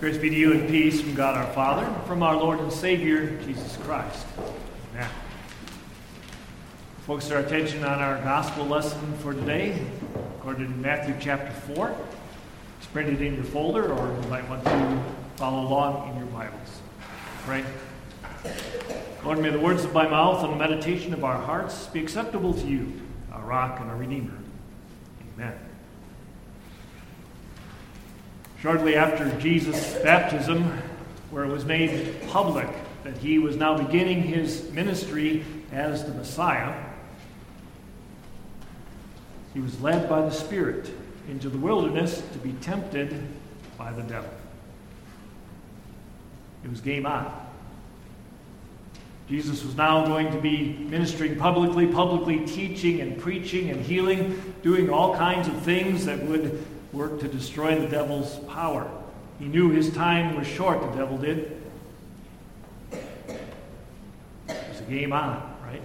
Grace be to you and peace from God our Father, and from our Lord and Savior, Jesus Christ. Amen. Focus our attention on our gospel lesson for today, according to Matthew chapter 4. It's printed in your folder, or you might want to follow along in your Bibles. Pray. Lord, may the words of my mouth and the meditation of our hearts be acceptable to you, our rock and our redeemer. Amen. Shortly after Jesus' baptism, where it was made public that he was now beginning his ministry as the Messiah, he was led by the Spirit into the wilderness to be tempted by the devil. It was game on. Jesus was now going to be ministering publicly, publicly teaching and preaching and healing, doing all kinds of things that would work to destroy the devil's power. He knew his time was short, the devil did. It was a game on, right?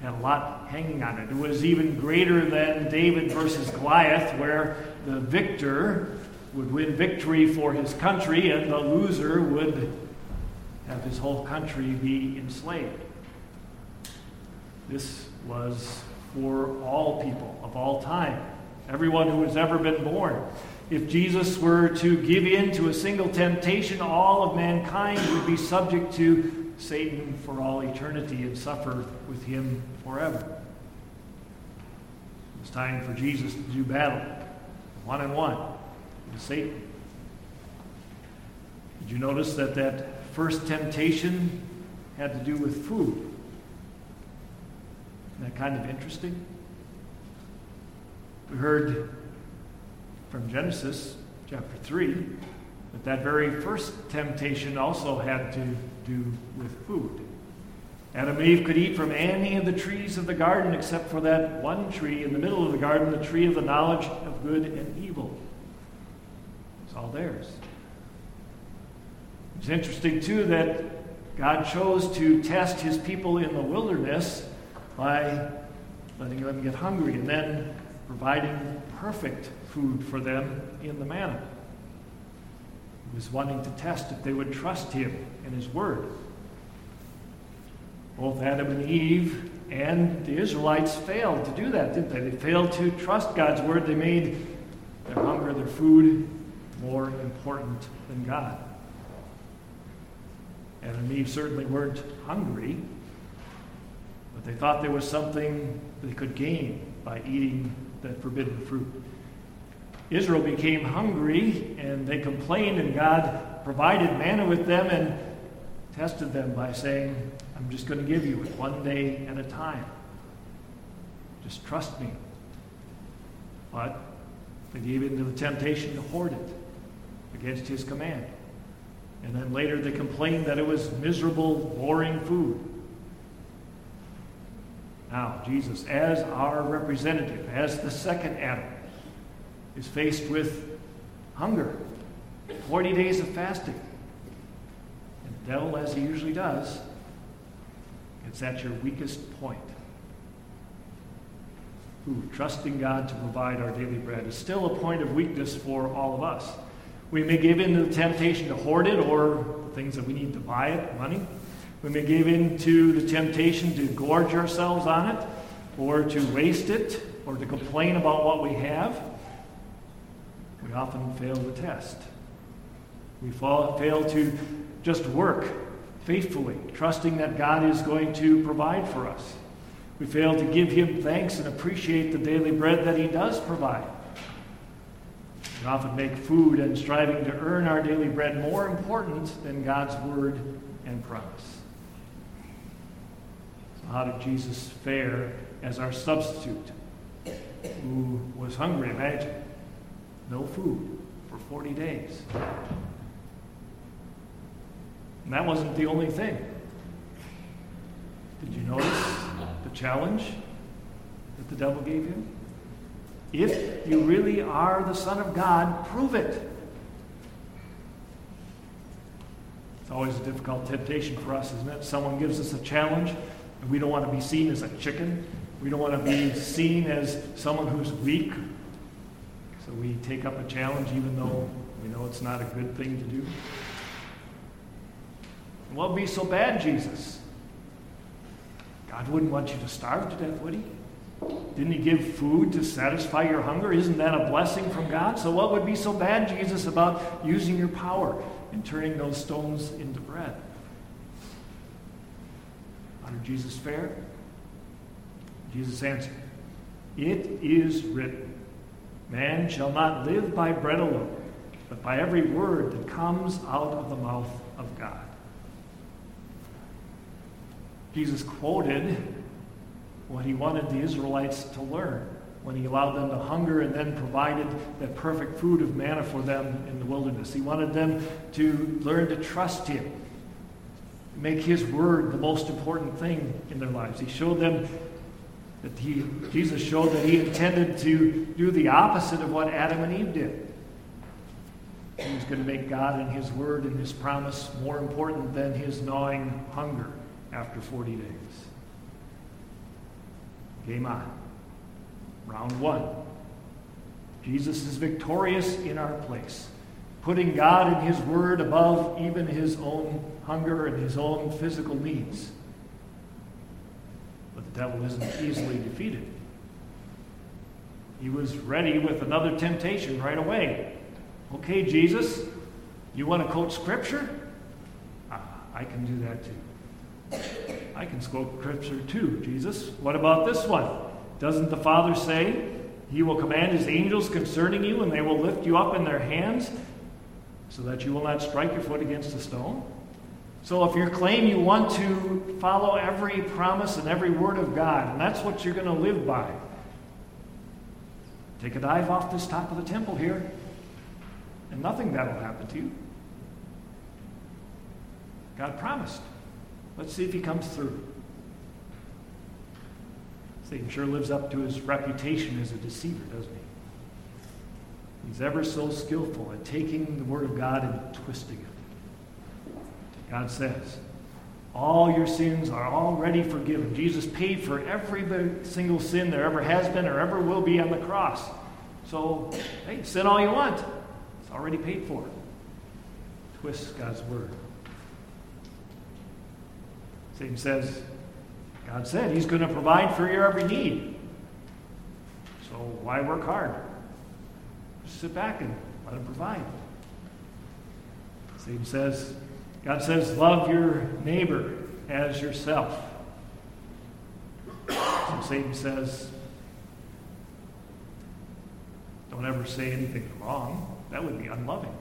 Had a lot hanging on it. It was even greater than David versus Goliath, where the victor would win victory for his country and the loser would have his whole country be enslaved. This was for all people of all time everyone who has ever been born. If Jesus were to give in to a single temptation, all of mankind would be subject to Satan for all eternity and suffer with him forever. It's time for Jesus to do battle, one on one, with Satan. Did you notice that that first temptation had to do with food? Isn't that kind of interesting? We heard from Genesis chapter 3 that that very first temptation also had to do with food. Adam and Eve could eat from any of the trees of the garden except for that one tree in the middle of the garden, the tree of the knowledge of good and evil. It's all theirs. It's interesting, too, that God chose to test his people in the wilderness by letting them get hungry and then providing perfect food for them in the manna. He was wanting to test if they would trust him and his word. Both Adam and Eve and the Israelites failed to do that, didn't they? They failed to trust God's word. They made their hunger, their food, more important than God. Adam and Eve certainly weren't hungry, but they thought there was something they could gain by eating that forbidden fruit. Israel became hungry and they complained, and God provided manna with them and tested them by saying, I'm just going to give you it one day at a time. Just trust me. But they gave in to the temptation to hoard it against his command. And then later they complained that it was miserable, boring food. Now, Jesus, as our representative, as the second Adam, is faced with hunger, 40 days of fasting. And the devil, as he usually does, gets at your weakest point. Who, trusting God to provide our daily bread, is still a point of weakness for all of us. We may give in to the temptation to hoard it or the things that we need to buy it, money. We may give in to the temptation to gorge ourselves on it, or to waste it, or to complain about what we have. We often fail the test. We fall, fail to just work faithfully, trusting that God is going to provide for us. We fail to give Him thanks and appreciate the daily bread that He does provide. We often make food and striving to earn our daily bread more important than God's word and promise. How did Jesus fare as our substitute who was hungry? Imagine. No food for 40 days. And that wasn't the only thing. Did you notice the challenge that the devil gave him? If you really are the Son of God, prove it. It's always a difficult temptation for us, isn't it? Someone gives us a challenge we don't want to be seen as a chicken. We don't want to be seen as someone who's weak. So we take up a challenge even though we know it's not a good thing to do. What would be so bad, Jesus? God wouldn't want you to starve to death, would he? Didn't he give food to satisfy your hunger? Isn't that a blessing from God? So, what would be so bad, Jesus, about using your power and turning those stones into bread? Jesus fare? Jesus answered, It is written, Man shall not live by bread alone, but by every word that comes out of the mouth of God. Jesus quoted what he wanted the Israelites to learn when he allowed them to hunger and then provided that perfect food of manna for them in the wilderness. He wanted them to learn to trust him, make his word the most important thing in their lives. He showed them that he, Jesus showed that he intended to do the opposite of what Adam and Eve did. He was going to make God and his word and his promise more important than his gnawing hunger after 40 days. Game on. Round one. Jesus is victorious in our place, putting God and His Word above even His own hunger and His own physical needs. But the devil isn't easily defeated. He was ready with another temptation right away. Okay, Jesus, you want to quote Scripture? Ah, I can do that too. I can quote scripture too, Jesus. What about this one? Doesn't the Father say, He will command His angels concerning you, and they will lift you up in their hands so that you will not strike your foot against a stone? So, if you claim you want to follow every promise and every word of God, and that's what you're going to live by, take a dive off this top of the temple here, and nothing that'll happen to you. God promised. Let's see if he comes through. Satan sure lives up to his reputation as a deceiver, doesn't he? He's ever so skillful at taking the Word of God and twisting it. God says, all your sins are already forgiven. Jesus paid for every single sin there ever has been or ever will be on the cross. So, hey, sin all you want. It's already paid for. Twist God's Word. Satan says, God said he's going to provide for your every need. So why work hard? Sit back and let him provide. Satan says, God says, love your neighbor as yourself. So Satan says, don't ever say anything wrong. That would be unloving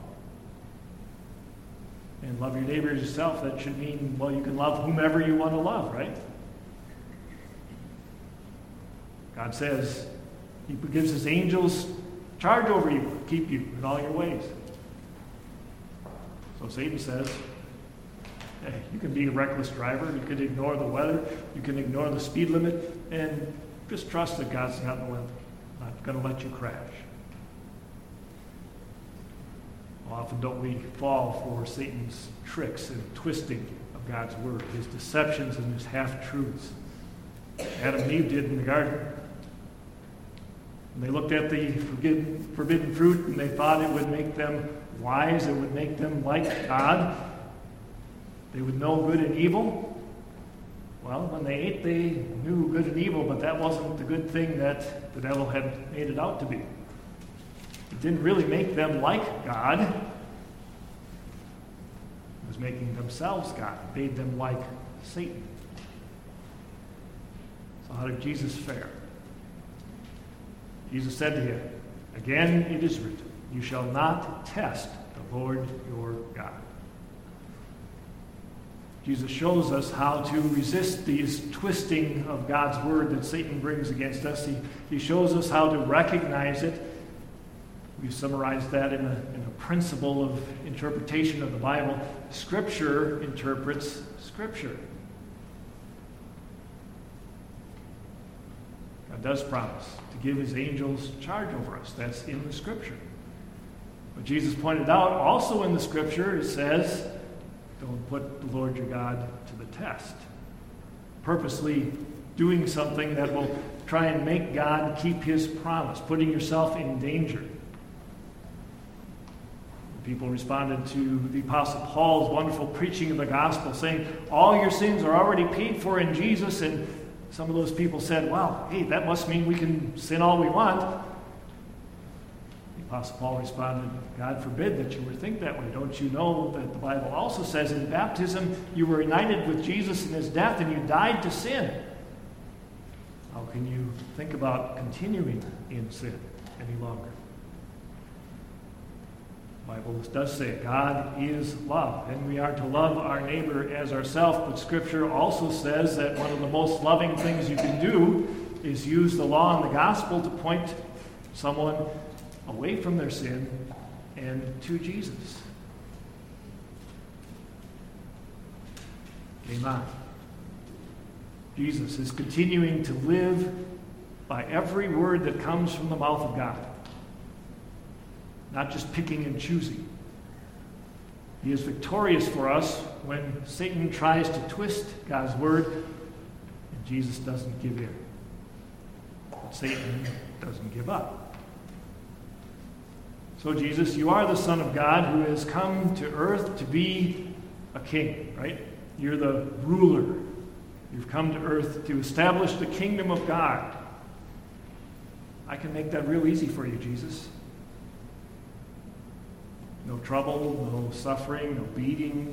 and love your neighbor as yourself, that should mean, well, you can love whomever you want to love, right? God says He gives His angels charge over you, keep you in all your ways. So Satan says, hey, you can be a reckless driver, you can ignore the weather, you can ignore the speed limit, and just trust that God's not, going to let you crash. Often don't we fall for Satan's tricks and twisting of God's word, his deceptions and his half truths. Adam and Eve did in the garden. And they looked at the forbidden, fruit and they thought it would make them wise, it would make them like God. They would know good and evil. Well, when they ate, they knew good and evil, but that wasn't the good thing that the devil had made it out to be. It didn't really make them like God. It was making themselves God, it made them like Satan. So, how did Jesus fare? Jesus said to him, Again it is written, You shall not test the Lord your God. Jesus shows us how to resist these twisting of God's word that Satan brings against us. He, he shows us how to recognize it We've summarized that in a, in a principle of interpretation of the Bible. Scripture interprets Scripture. God does promise give his angels charge over us. That's in the Scripture. But Jesus pointed out also in the Scripture, it says, don't put the Lord your God to the test. Purposely doing something that will try and make God keep his promise, putting yourself in danger People responded to the Apostle Paul's wonderful preaching of the gospel, saying, All your sins are already paid for in Jesus. And some of those people said, Well, hey, that must mean we can sin all we want. The Apostle Paul responded, God forbid that you would think that way. Don't you know that the Bible also says in baptism you were united with Jesus in his death and you died to sin? How can you think about continuing in sin any longer? Bible does say God is love, and we are to love our neighbor as ourselves. But Scripture also says that one of the most loving things you can do is use the law and the gospel to point someone away from their sin and to Jesus. Amen. Jesus is continuing to live by every word that comes from the mouth of God, not just picking and choosing. He is victorious for us when Satan tries to twist God's word, and Jesus doesn't give in. But Satan doesn't give up. So, Jesus, you are the Son of God who has come to earth to be a king, right? You're the ruler You've come to earth to establish the kingdom of God. I can make that real easy for you, Jesus. No trouble, no suffering, no beating,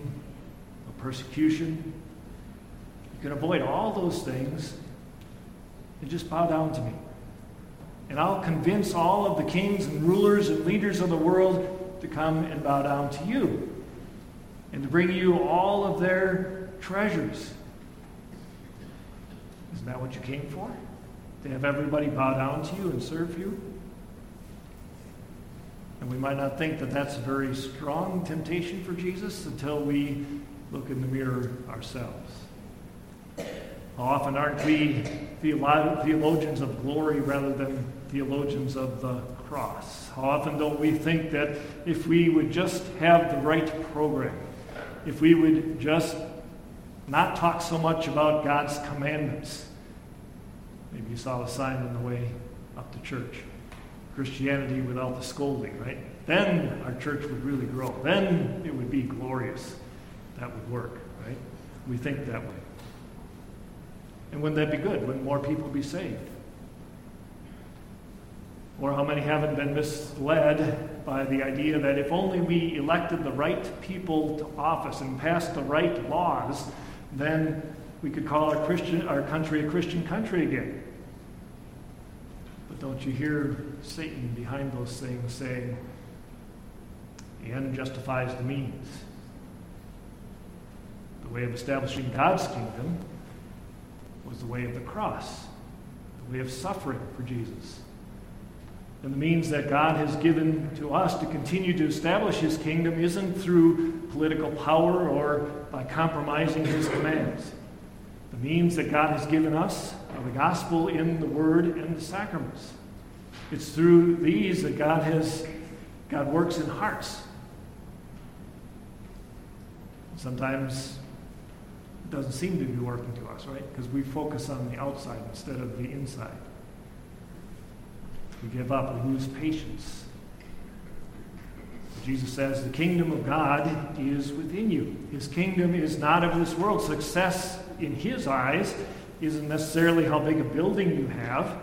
no persecution. You can avoid all those things and just bow down to me. And I'll convince all of the kings and rulers and leaders of the world to come and bow down to you and to bring you all of their treasures isn't that what you came for? To have everybody bow down to you and serve you? And we might not think that that's a very strong temptation for Jesus until we look in the mirror ourselves. How often aren't we theologians of glory rather than theologians of the cross? How often don't we think that if we would just have the right program, if we would just not talk so much about God's commandments, Maybe you saw the sign on the way up to church. Christianity without the scolding, right? Then our church would really grow. Then it would be glorious. That would work, right? We think that way. And wouldn't that be good? Wouldn't more people be saved? Or how many haven't been misled by the idea that if only we elected the right people to office and passed the right laws, then we could call our, Christian, our country a Christian country again. Don't you hear Satan behind those things saying, the end justifies the means? The way of establishing God's kingdom was the way of the cross, the way of suffering for Jesus. And the means that God has given to us to continue to establish his kingdom isn't through political power or by compromising his commands. The means that God has given us are the gospel in the word and the sacraments. It's through these that God has God works in hearts. Sometimes it doesn't seem to be working to us, right? Because we focus on the outside instead of the inside. We give up, we lose patience. Jesus says, The kingdom of God is within you. His kingdom is not of this world. Success in his eyes isn't necessarily how big a building you have.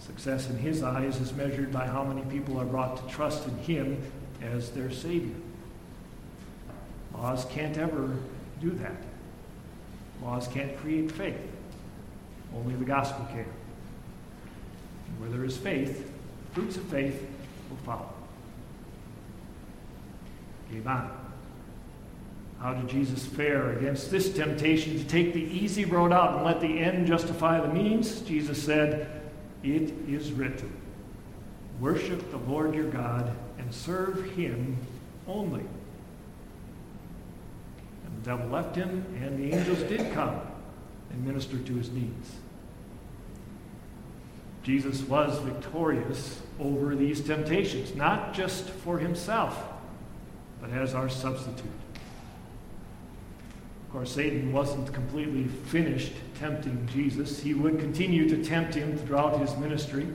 Success in his eyes is measured by how many people are brought to trust in him as their Savior. Laws can't ever do that. Laws can't create faith. Only the gospel can. And where there is faith, fruits of faith will follow. Amen. How did Jesus fare against this temptation to take the easy road out and let the end justify the means? Jesus said, It is written, Worship the Lord your God and serve him only. And the devil left him, and the angels did come and minister to his needs. Jesus was victorious over these temptations, not just for himself, but as our substitute Of course, Satan wasn't completely finished tempting Jesus. He would continue to tempt him throughout his ministry,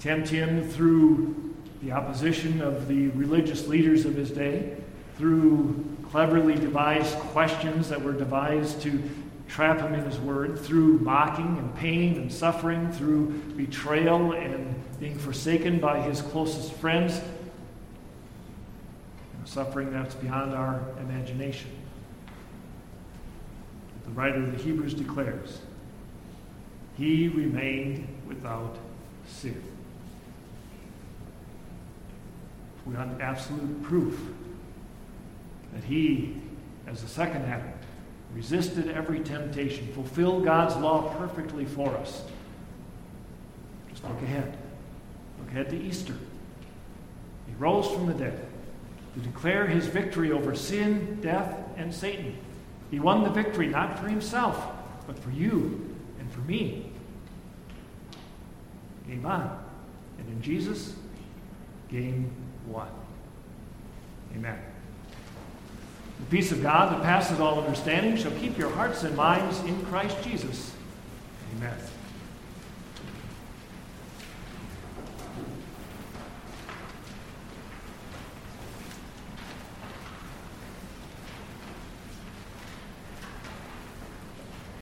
tempt him through the opposition of the religious leaders of his day, through cleverly devised questions that were devised to trap him in his word, through mocking and pain and suffering, through betrayal and being forsaken by his closest friends, suffering that's beyond our imagination. The writer of the Hebrews declares, He remained without sin. We want absolute proof that he, as the second Adam, resisted every temptation, fulfilled God's law perfectly for us. Just look ahead. Look ahead to Easter. He rose from the dead to declare his victory over sin, death, and Satan. He won the victory not for himself, but for you and for me. Game on. And in Jesus, game won. Amen. The peace of God that passes all understanding shall keep your hearts and minds in Christ Jesus. Amen.